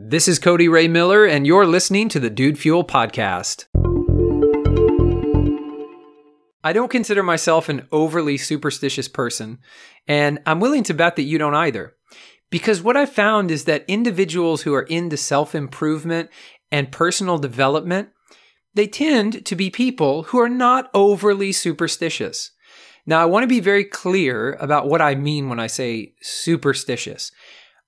This is Cody Ray Miller, and you're listening to the Dude Fuel Podcast. I don't consider myself an overly superstitious person, and I'm willing to bet that you don't either. Because what I've found is that individuals who are into self improvement and personal development, they tend to be people who are not overly superstitious. Now, I want to be very clear about what I mean when I say superstitious.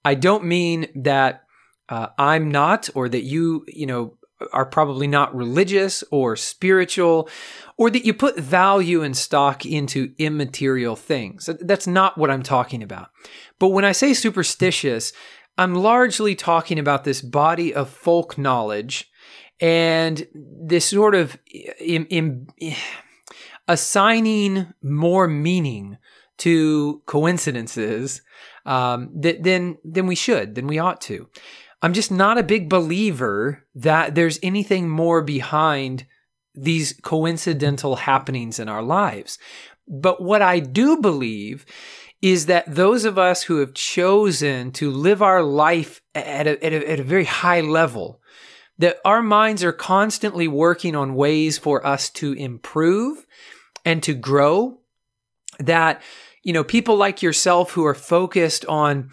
I don't mean that uh, I'm not, or that you, you know, are probably not religious or spiritual, or that you put value and stock into immaterial things. That's not what I'm talking about. But when I say superstitious, I'm largely talking about this body of folk knowledge and this sort of in, in, assigning more meaning to coincidences um, than we should, than we ought to. I'm just not a big believer that there's anything more behind these coincidental happenings in our lives. But what I do believe is that those of us who have chosen to live our life at a, at a, at a very high level, that our minds are constantly working on ways for us to improve and to grow, that, you know, people like yourself who are focused on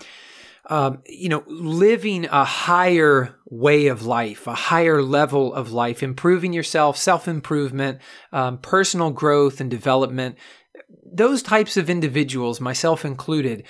um, you know, living a higher way of life, a higher level of life, improving yourself, self improvement, um, personal growth and development. Those types of individuals, myself included,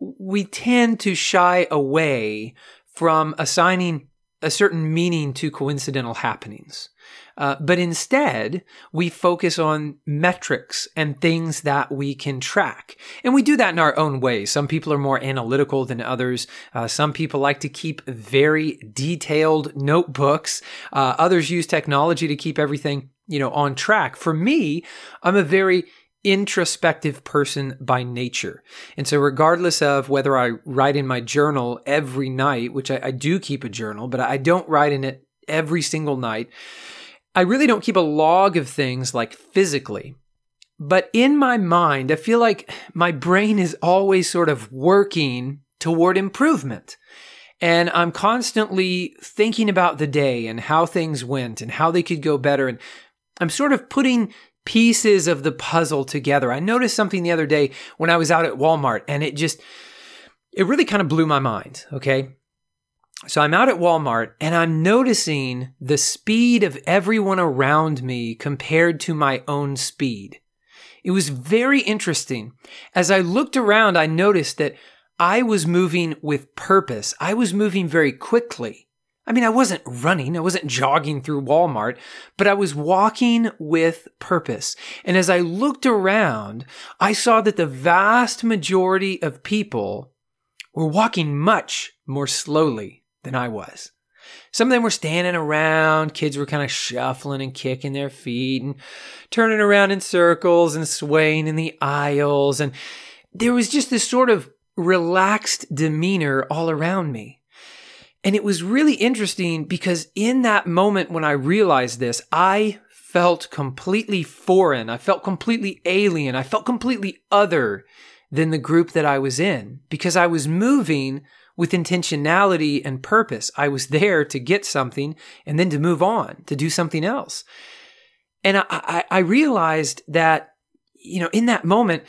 we tend to shy away from assigning a certain meaning to coincidental happenings. Uh, but instead, we focus on metrics and things that we can track. And we do that in our own way. Some people are more analytical than others. Uh, some people like to keep very detailed notebooks. Uh, others use technology to keep everything, you know, on track. For me, I'm a very introspective person by nature. And so, regardless of whether I write in my journal every night, which I, I, do keep a journal, but I don't write in it every single night, I really don't keep a log of things like physically. But in my mind, I feel like my brain is always sort of working toward improvement. And I'm constantly thinking about the day and how things went and how they could go better. And I'm sort of putting pieces of the puzzle together. I noticed something the other day when I was out at Walmart and it just, it really kind of blew my mind. Okay. So I'm out at Walmart and I'm noticing the speed of everyone around me compared to my own speed. It was very interesting. As I looked around, I noticed that I was moving with purpose. I was moving very quickly. I mean, I wasn't running, I wasn't jogging through Walmart, but I was walking with purpose. And as I looked around, I saw that the vast majority of people were walking much more slowly than I was. Some of them were standing around, kids were kind of shuffling and kicking their feet and turning around in circles and swaying in the aisles. And there was just this sort of relaxed demeanor all around me. And it was really interesting because in that moment when I realized this, I felt completely foreign. I felt completely alien. I felt completely other than the group that I was in because I was moving with intentionality and purpose. I was there to get something and then to move on, to do something else. And I, I, I realized that, you know, in that moment,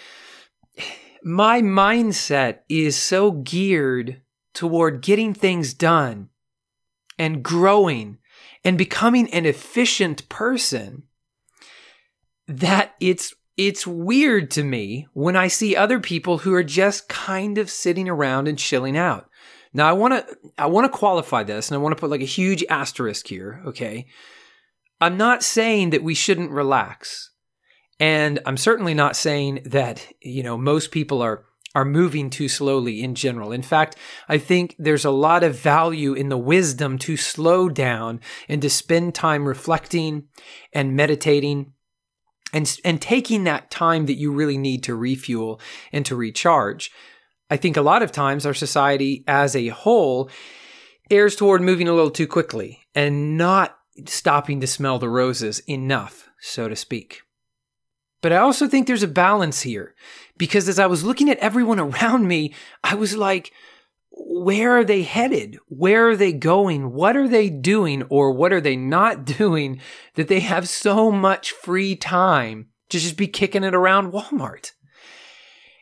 my mindset is so geared toward getting things done and growing and becoming an efficient person that it's it's weird to me when I see other people who are just kind of sitting around and chilling out. Now I want to I want to qualify this and I want to put like a huge asterisk here, okay? I'm not saying that we shouldn't relax. And I'm certainly not saying that, you know, most people are are moving too slowly in general. In fact, I think there's a lot of value in the wisdom to slow down and to spend time reflecting and meditating and and taking that time that you really need to refuel and to recharge. I think a lot of times our society as a whole errs toward moving a little too quickly and not stopping to smell the roses enough, so to speak. But I also think there's a balance here because as I was looking at everyone around me, I was like, where are they headed? Where are they going? What are they doing or what are they not doing that they have so much free time to just be kicking it around Walmart?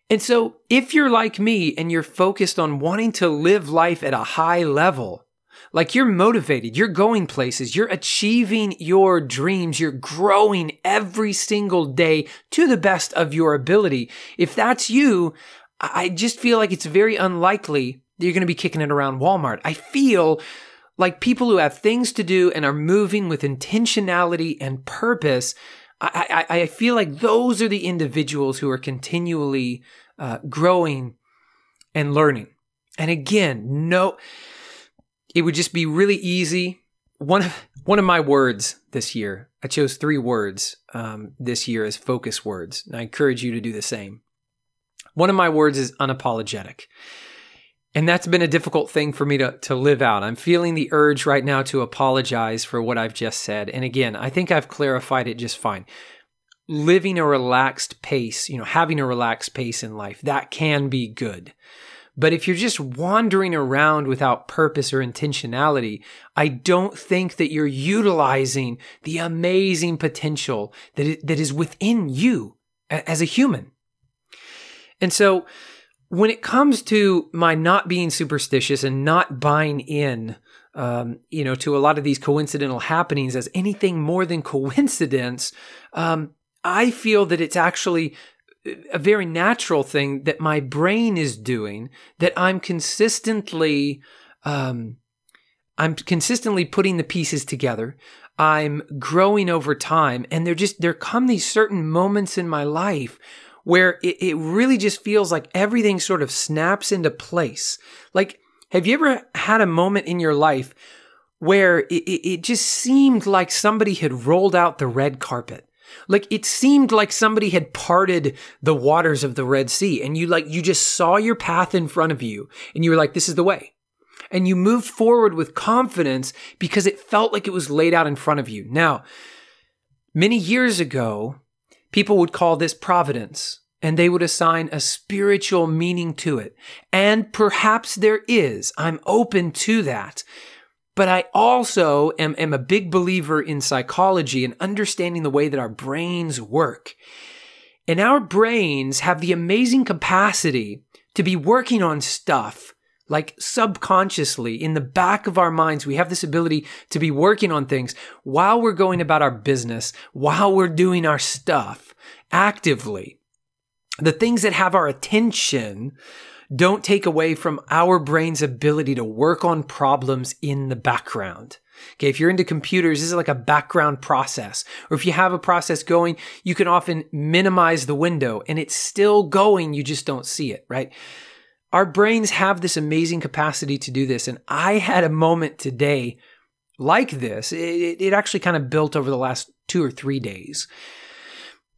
And so if you're like me and you're focused on wanting to live life at a high level, like you're motivated, you're going places, you're achieving your dreams, you're growing every single day to the best of your ability. If that's you, I just feel like it's very unlikely that you're going to be kicking it around Walmart. I feel like people who have things to do and are moving with intentionality and purpose. I, I, I feel like those are the individuals who are continually uh, growing and learning. And again, no, it would just be really easy. One of one of my words this year, I chose three words um, this year as focus words, and I encourage you to do the same. One of my words is unapologetic. And that's been a difficult thing for me to, to live out. I'm feeling the urge right now to apologize for what I've just said. And again, I think I've clarified it just fine. Living a relaxed pace, you know, having a relaxed pace in life, that can be good. But if you're just wandering around without purpose or intentionality, I don't think that you're utilizing the amazing potential that, that is within you as a human. And so when it comes to my not being superstitious and not buying in, um, you know, to a lot of these coincidental happenings as anything more than coincidence, um, I feel that it's actually a very natural thing that my brain is doing that I'm consistently, um, I'm consistently putting the pieces together. I'm growing over time, and there just there come these certain moments in my life where it, it really just feels like everything sort of snaps into place. Like, have you ever had a moment in your life where it, it just seemed like somebody had rolled out the red carpet? Like it seemed like somebody had parted the waters of the Red Sea and you like, you just saw your path in front of you and you were like, this is the way. And you moved forward with confidence because it felt like it was laid out in front of you. Now, many years ago, People would call this providence and they would assign a spiritual meaning to it. And perhaps there is. I'm open to that. But I also am, am, a big believer in psychology and understanding the way that our brains work. And our brains have the amazing capacity to be working on stuff like subconsciously in the back of our minds, we have this ability to be working on things while we're going about our business, while we're doing our stuff actively. The things that have our attention don't take away from our brain's ability to work on problems in the background. Okay, if you're into computers, this is like a background process. Or if you have a process going, you can often minimize the window and it's still going, you just don't see it, right? Our brains have this amazing capacity to do this. And I had a moment today like this. It, it actually kind of built over the last two or three days.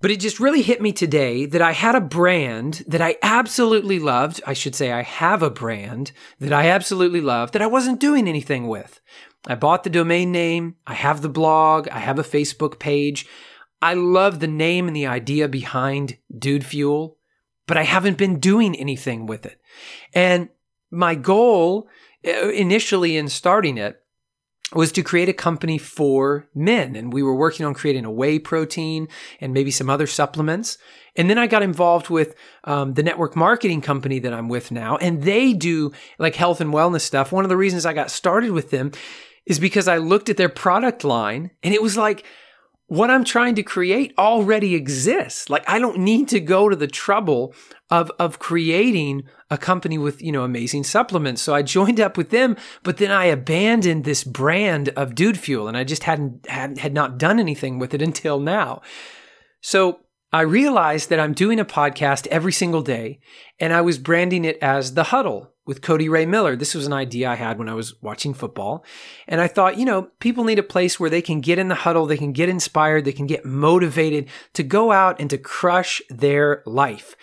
But it just really hit me today that I had a brand that I absolutely loved. I should say I have a brand that I absolutely love that I wasn't doing anything with. I bought the domain name. I have the blog. I have a Facebook page. I love the name and the idea behind Dude Fuel but I haven't been doing anything with it. And my goal uh, initially in starting it was to create a company for men. And we were working on creating a whey protein and maybe some other supplements. And then I got involved with um, the network marketing company that I'm with now. And they do like health and wellness stuff. One of the reasons I got started with them is because I looked at their product line and it was like, what I'm trying to create already exists. Like I don't need to go to the trouble of of creating a company with, you know, amazing supplements. So I joined up with them, but then I abandoned this brand of Dude Fuel and I just hadn't had, had not done anything with it until now. So I realized that I'm doing a podcast every single day and I was branding it as The Huddle with Cody Ray Miller. This was an idea I had when I was watching football. And I thought, you know, people need a place where they can get in the huddle, they can get inspired, they can get motivated to go out and to crush their life.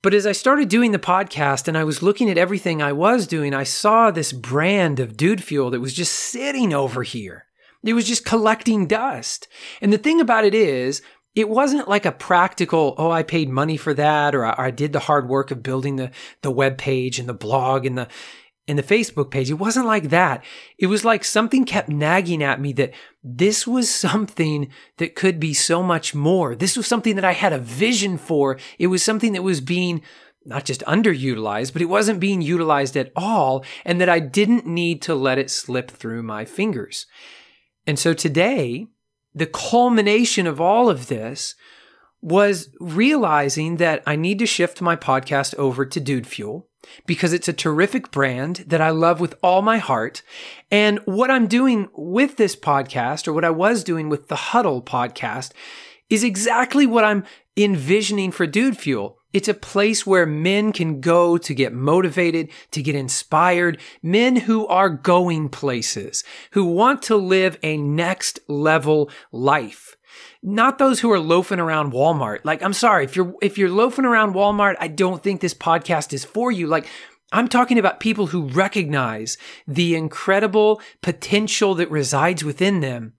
But as I started doing the podcast and I was looking at everything I was doing, I saw this brand of Dude Fuel that was just sitting over here. It was just collecting dust. And the thing about it is, it wasn't like a practical, oh, I paid money for that, or I, I did the hard work of building the, the web page and the blog and the, and the Facebook page. It wasn't like that. It was like something kept nagging at me that this was something that could be so much more. This was something that I had a vision for. It was something that was being not just underutilized, but it wasn't being utilized at all, and that I didn't need to let it slip through my fingers. And so today, the culmination of all of this was realizing that I need to shift my podcast over to Dude Fuel because it's a terrific brand that I love with all my heart. And what I'm doing with this podcast, or what I was doing with the Huddle podcast, is exactly what I'm envisioning for Dude Fuel. It's a place where men can go to get motivated, to get inspired, men who are going places, who want to live a next level life. Not those who are loafing around Walmart. Like, I'm sorry, if you're, if you're loafing around Walmart, I don't think this podcast is for you. Like, I'm talking about people who recognize the incredible potential that resides within them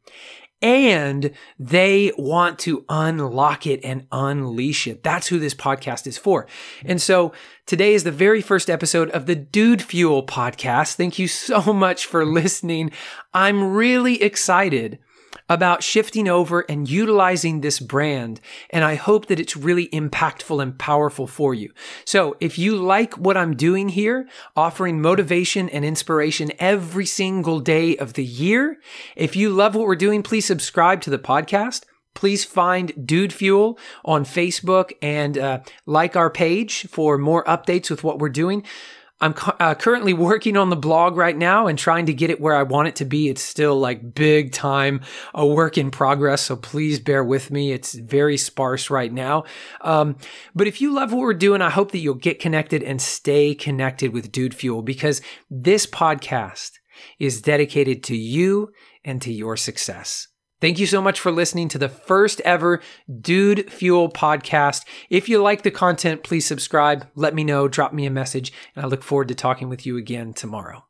and they want to unlock it and unleash it. That's who this podcast is for. And so today is the very first episode of the Dude Fuel podcast. Thank you so much for listening. I'm really excited about shifting over and utilizing this brand. And I hope that it's really impactful and powerful for you. So if you like what I'm doing here, offering motivation and inspiration every single day of the year, if you love what we're doing, please subscribe to the podcast. Please find Dude Fuel on Facebook and uh, like our page for more updates with what we're doing. I'm uh, currently working on the blog right now and trying to get it where I want it to be. It's still like big time, a work in progress. So please bear with me. It's very sparse right now. Um, but if you love what we're doing, I hope that you'll get connected and stay connected with Dude Fuel because this podcast is dedicated to you and to your success. Thank you so much for listening to the first ever Dude Fuel podcast. If you like the content, please subscribe, let me know, drop me a message, and I look forward to talking with you again tomorrow.